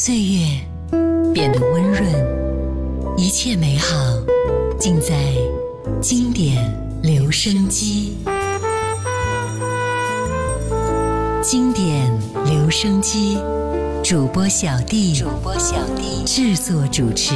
岁月变得温润，一切美好尽在经典留声机。经典留声机主播小弟，主播小弟制作主持。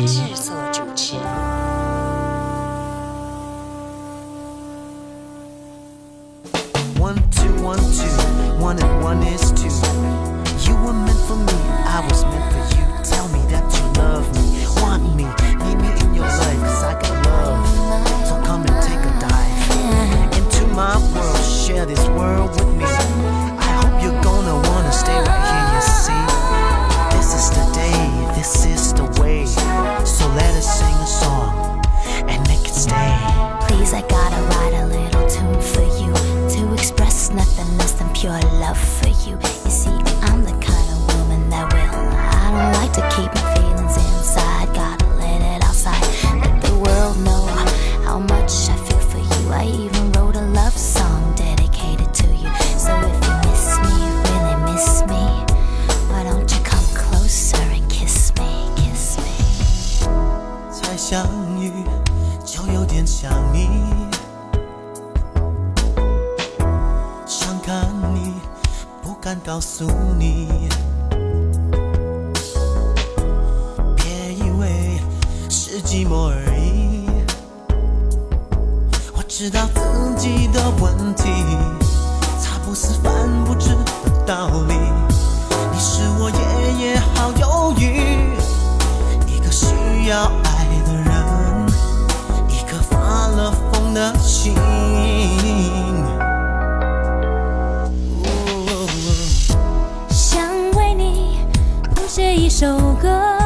写一首歌。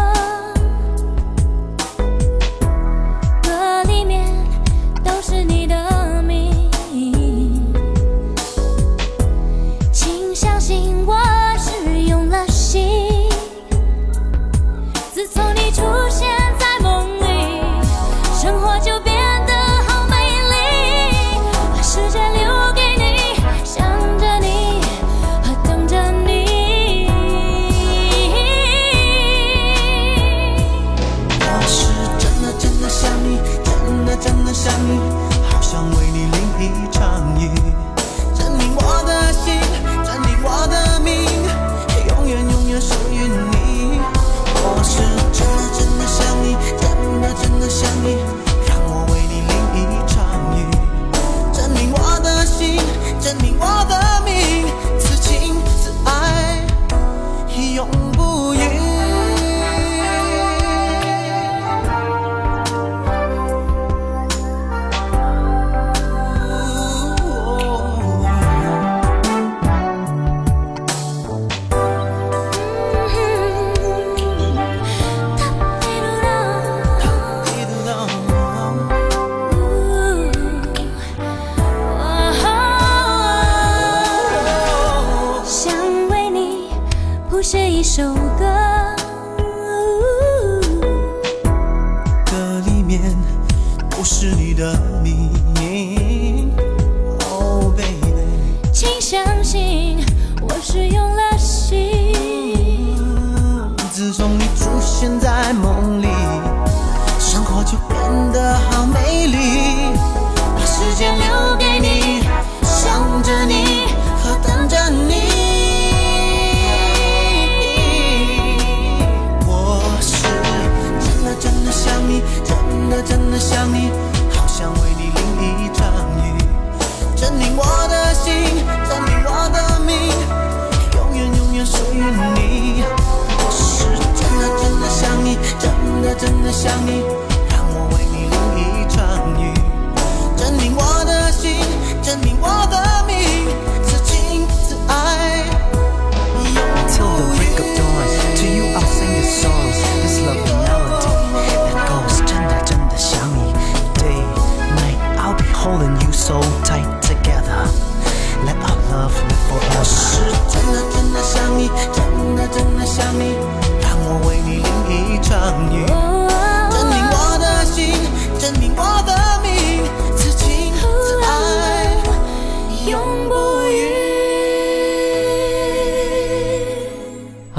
真的想你，让我为你淋一场雨，证明我的心，证明我的命，此情此爱。真的真的想你，真的真的想你，真的真的想你，真的真的想你，让我为你淋一场雨。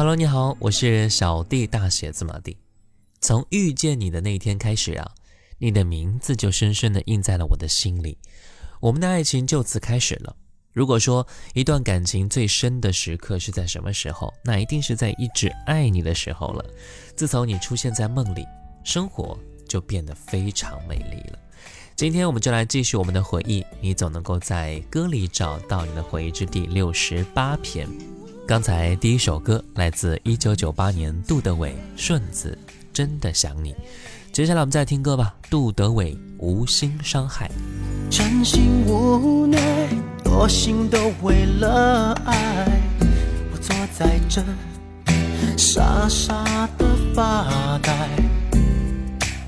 Hello，你好，我是小弟大写字母 D。从遇见你的那一天开始啊，你的名字就深深的印在了我的心里，我们的爱情就此开始了。如果说一段感情最深的时刻是在什么时候，那一定是在一直爱你的时候了。自从你出现在梦里，生活就变得非常美丽了。今天我们就来继续我们的回忆，你总能够在歌里找到你的回忆之第六十八篇。刚才第一首歌来自一九九八年杜德伟《顺子》，真的想你。接下来我们再听歌吧，杜德伟《无心伤害》。真心无奈，多心都为了爱，我坐在这傻傻的发呆，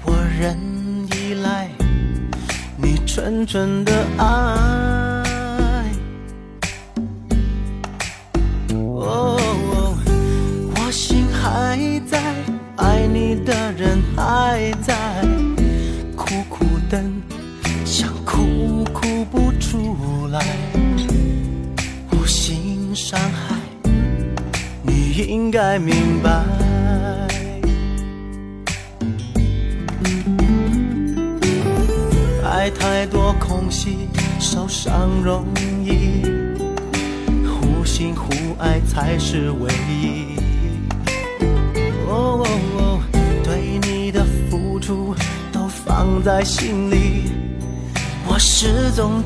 我仍依赖。你纯纯的爱，哦，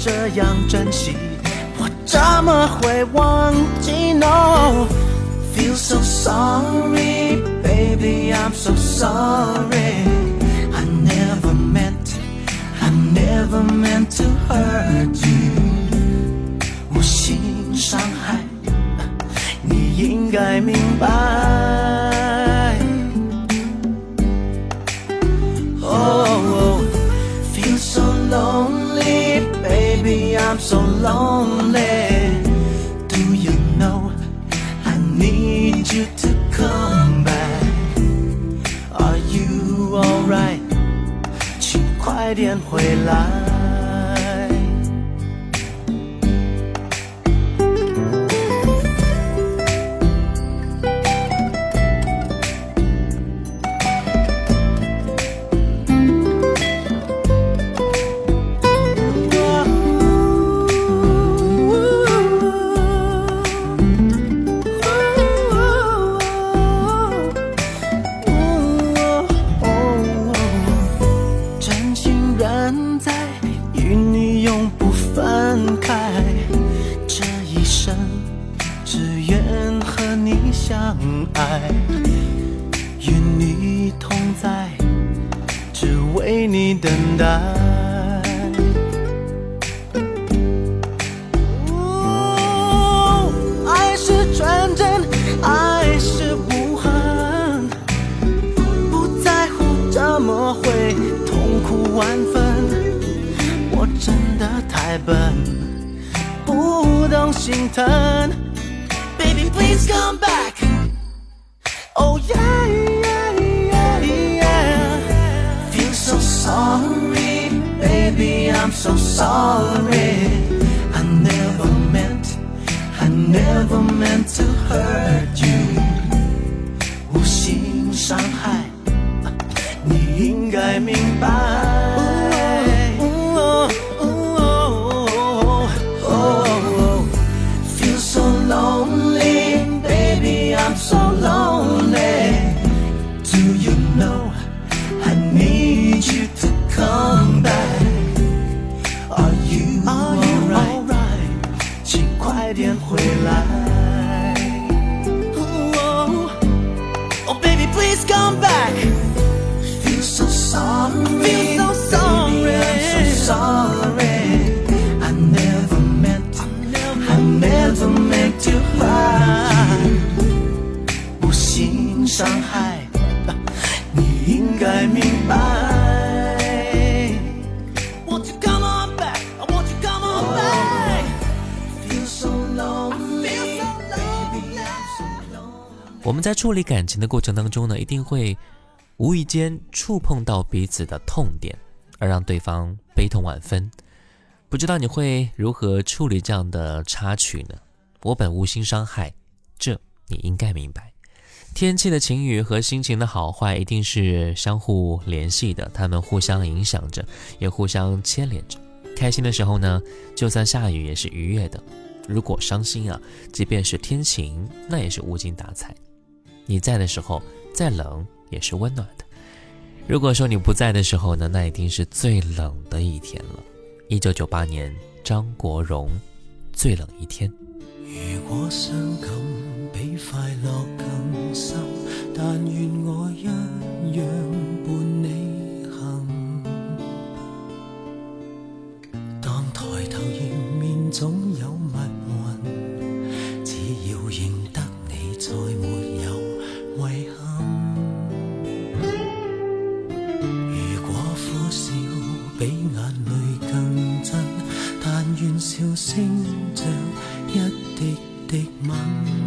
这样珍惜，我怎么会忘记？No，feel so sorry, baby, I'm so sorry, I never meant. I never meant to hurt you，无心伤害，你应该明白。lonely. Do you know I need you to come back? Are you alright? 请快点回来。 和你相爱，与你同在，只为你等待。爱是纯真，爱是无痕。不在乎怎么会痛苦万分，我真的太笨，不懂心疼。Baby please come back. Oh yeah yeah yeah yeah. Feel so sorry, baby I'm so sorry. I never meant, I never meant to hurt you. 无心伤害，你应该明白。 处理感情的过程当中呢，一定会无意间触碰到彼此的痛点，而让对方悲痛万分。不知道你会如何处理这样的插曲呢？我本无心伤害，这你应该明白。天气的晴雨和心情的好坏一定是相互联系的，它们互相影响着，也互相牵连着。开心的时候呢，就算下雨也是愉悦的；如果伤心啊，即便是天晴，那也是无精打采。你在的时候，再冷也是温暖的；如果说你不在的时候呢，那一定是最冷的一天了。一九九八年，张国荣，《最冷一天》。如果伤感比快乐更深，但愿我一样的吻。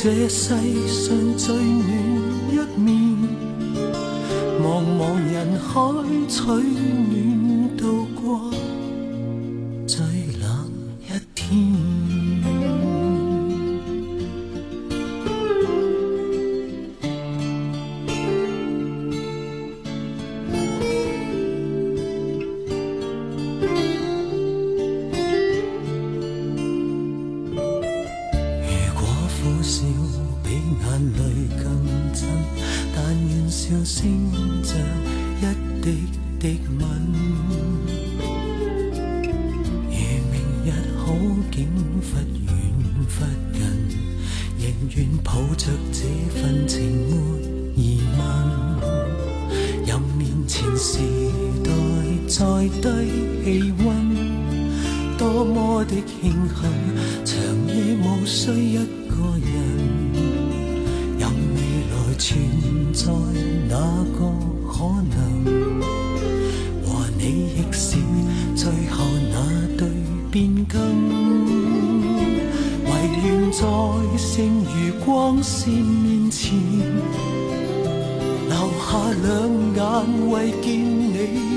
这世上最暖一面，茫茫人海取暖度过。再低气温多么的庆幸长夜无需一个人任未来存在哪个可能？和你亦是最后那对变更。唯愿在剩余光线面前留下两眼为见你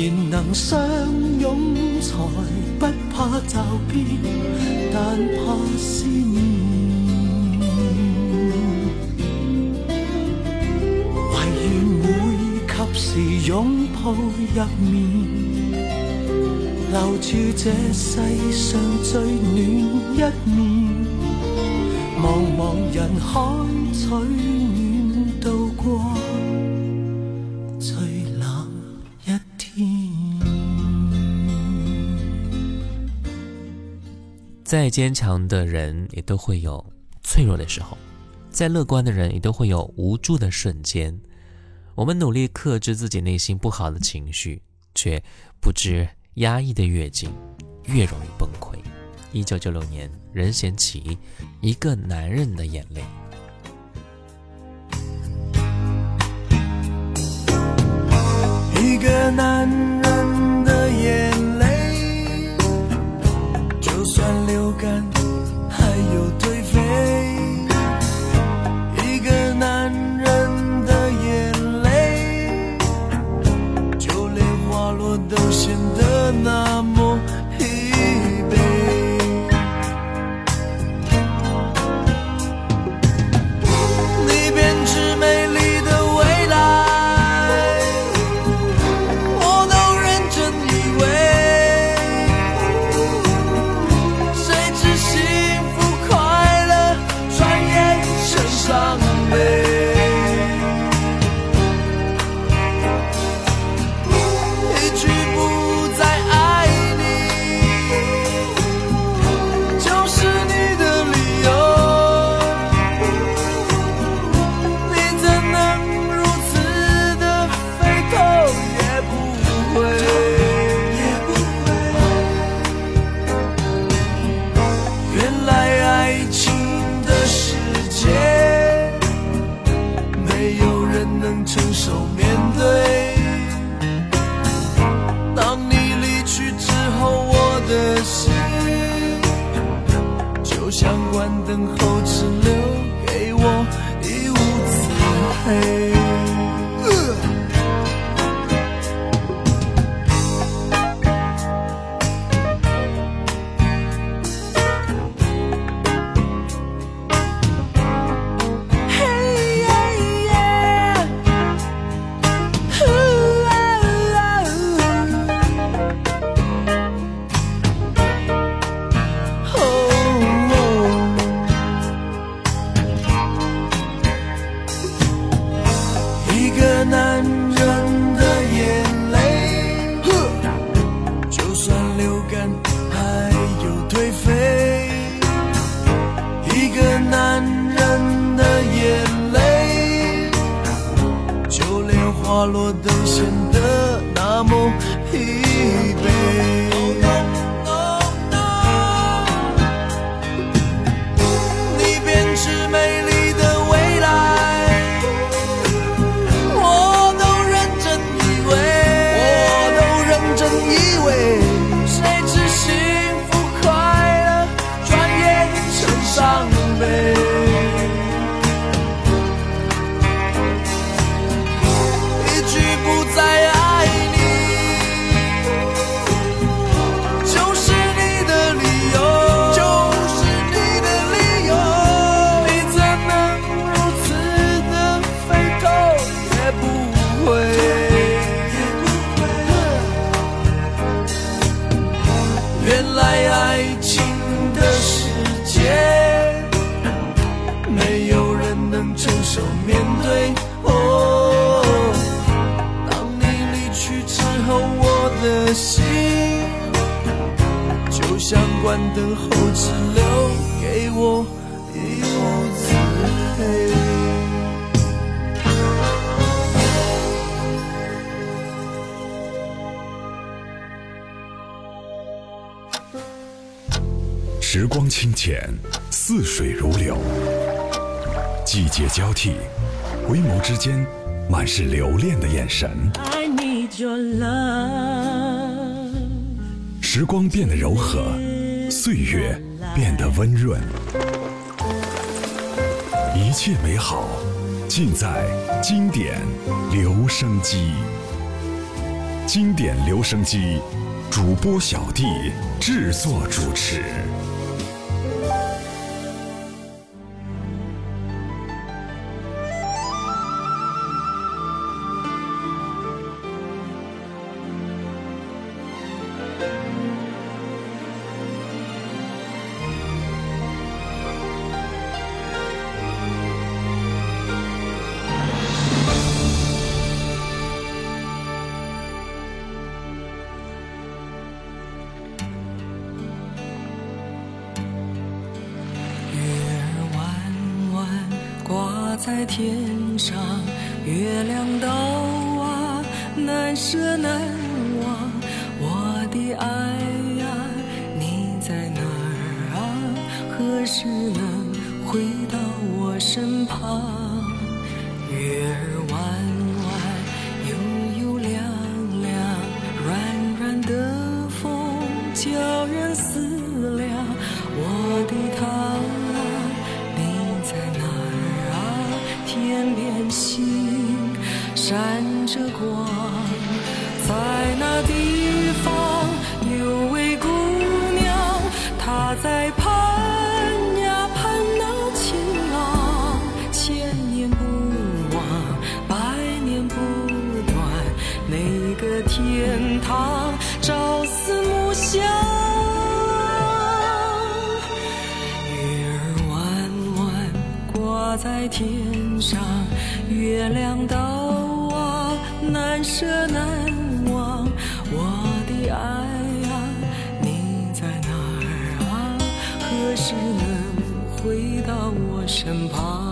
然能相拥才不怕骤变，但怕思念。唯愿会及时拥抱入眠，留住这世上最暖一面。茫茫人海取暖渡过。再坚强的人也都会有脆弱的时候，再乐观的人也都会有无助的瞬间。我们努力克制自己内心不好的情绪，却不知压抑的越紧，越容易崩溃。一九九六年，任贤齐《一个男人的眼泪》。一个男像关灯后，只留给我一屋子黑。时光清浅，似水如流。季节交替，回眸之间，满是留恋的眼神。I need your love. 时光变得柔和，岁月变得温润，一切美好尽在经典留声机。经典留声机，主播小弟制作主持。天上，月亮岛啊，难舍难忘。我的爱呀、你在哪儿啊？何时能回到我身旁？天堂朝思暮想。月儿弯弯挂在天上，月亮岛啊，难舍难忘。我的爱啊，你在哪儿啊？何时能回到我身旁？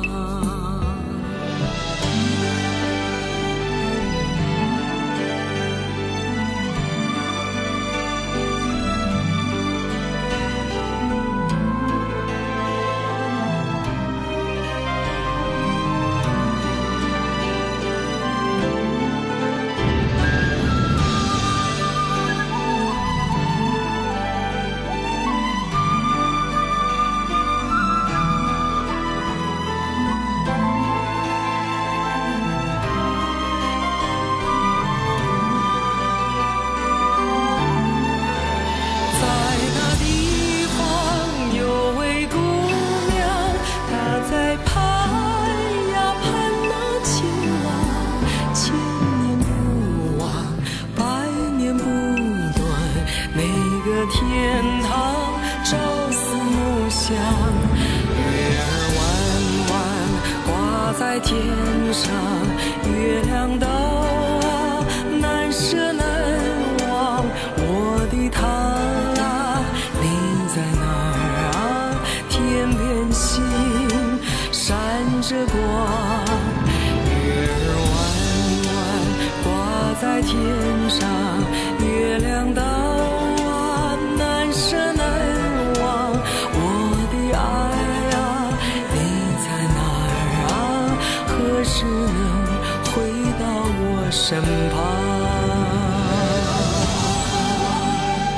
身旁？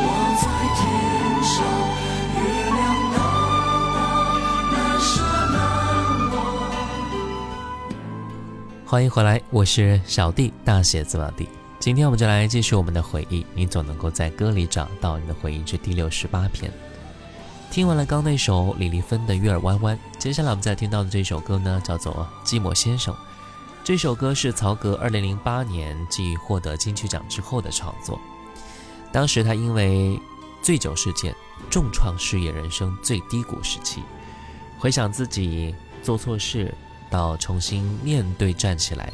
我在天上，月亮岛啊，难舍难忘。欢迎回来，我是小弟，大写字母弟。今天我们就来继续我们的回忆，你总能够在歌里找到你的回忆之第六十八篇。听完了刚那首李丽芬的《月儿弯弯》，接下来我们再听到的这首歌呢，叫做《寂寞先生》。这首歌是曹格2008年继获得金曲奖之后的创作。当时他因为醉酒事件重创事业人生最低谷时期，回想自己做错事，到重新面对站起来，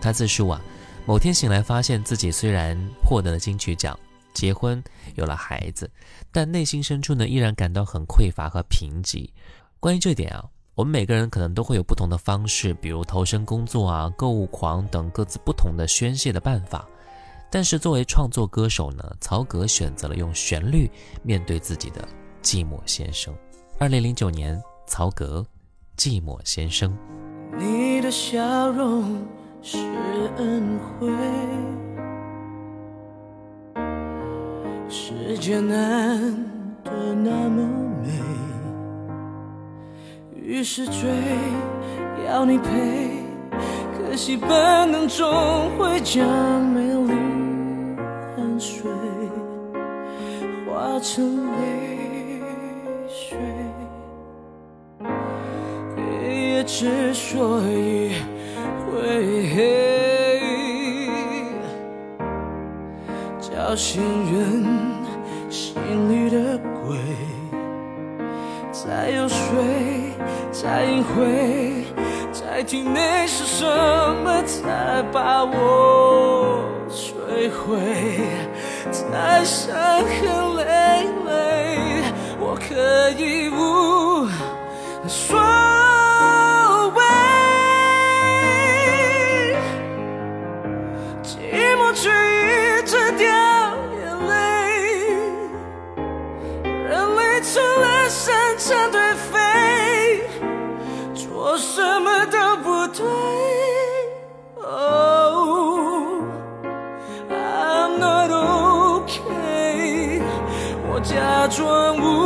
他自述啊，某天醒来发现自己虽然获得了金曲奖，结婚有了孩子，但内心深处呢依然感到很匮乏和贫瘠。关于这点啊，我们每个人可能都会有不同的方式，比如投身工作啊、购物狂等各自不同的宣泄的办法。但是作为创作歌手呢，曹格选择了用旋律面对自己的寂寞先生。二零零九年，曹格《寂寞先生》。你的笑容是恩惠，世界难得那么美，于是追要你陪，可惜本能终会将美丽汗水化成泪水。黑夜之所以会黑，叫醒人心里的鬼。再游说，再隐晦，在体内是什么才把我摧毁？再伤痕累累，我可以无所装无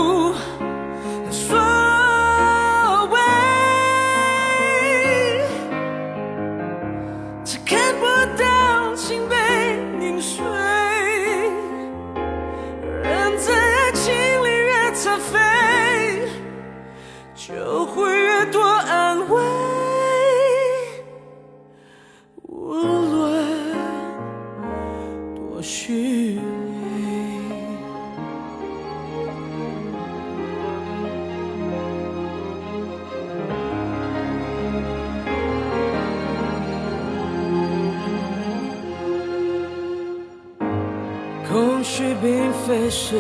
非是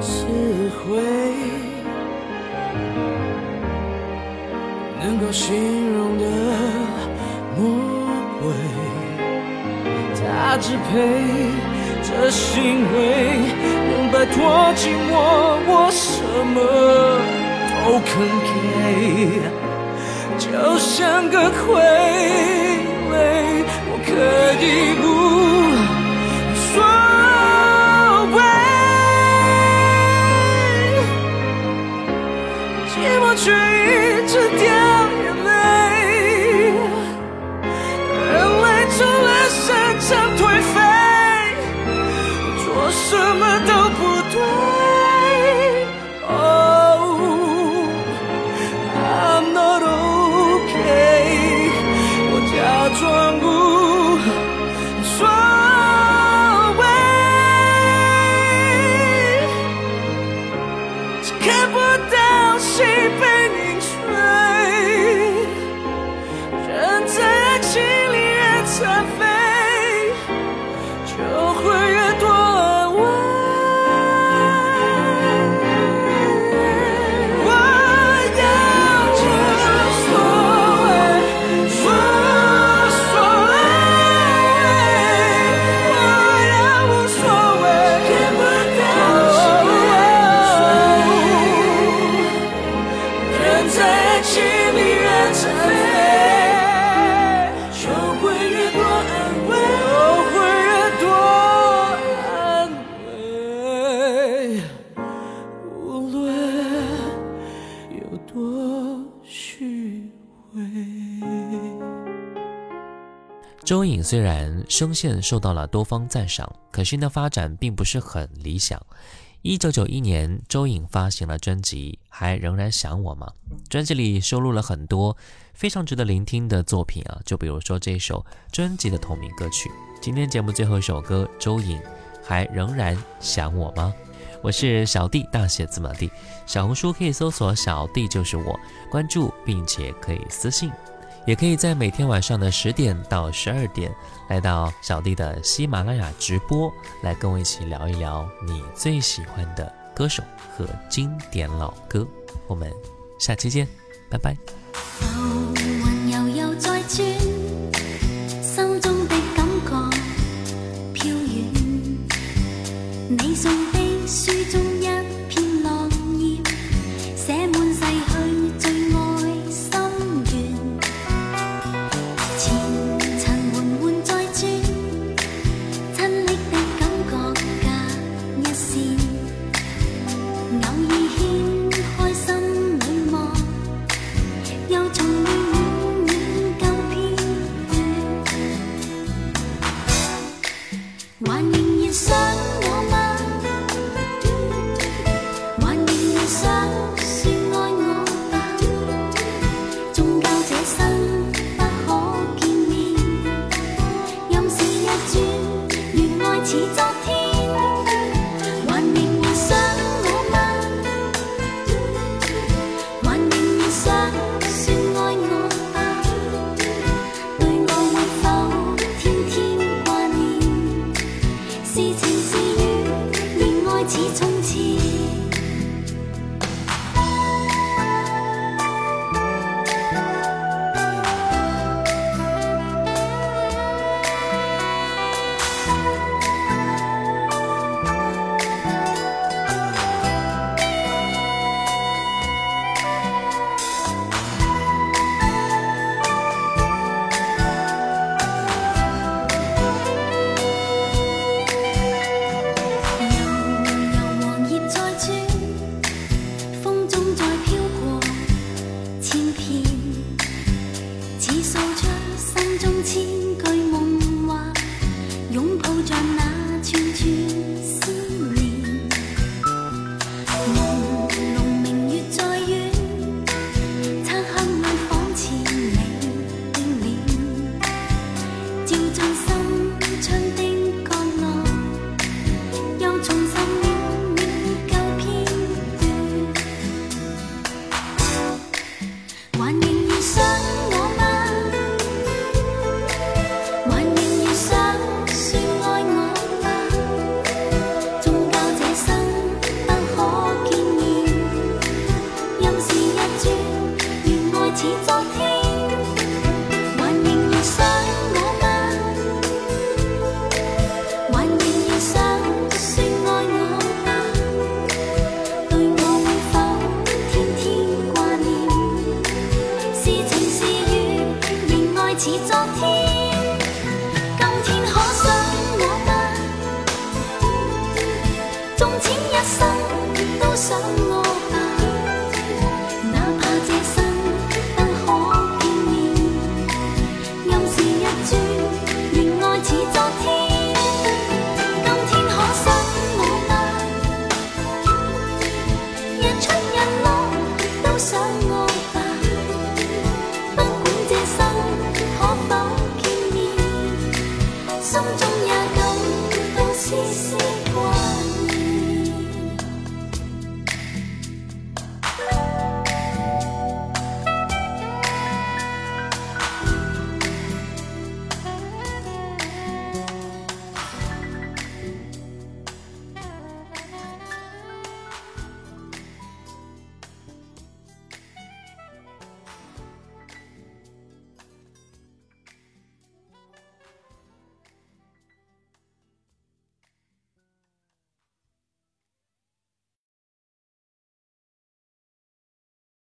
词汇，能够形容的魔鬼，他支配这行为，能摆脱寂寞，我什么都肯给。就像个傀儡，我可以不去周颖虽然声线受到了多方赞赏，可是呢发展并不是很理想。一九九一年，周颖发行了专辑《还仍然想我吗》，专辑里收录了很多非常值得聆听的作品啊，就比如说这首专辑的同名歌曲。今天节目最后一首歌，周颖《还仍然想我吗》。我是小弟，大写字母 D，小红书可以搜索“小弟就是我”，关注并且可以私信。也可以在每天晚上的十点到十二点，来到小弟的喜马拉雅直播，来跟我一起聊一聊你最喜欢的歌手和经典老歌。我们下期见，拜拜。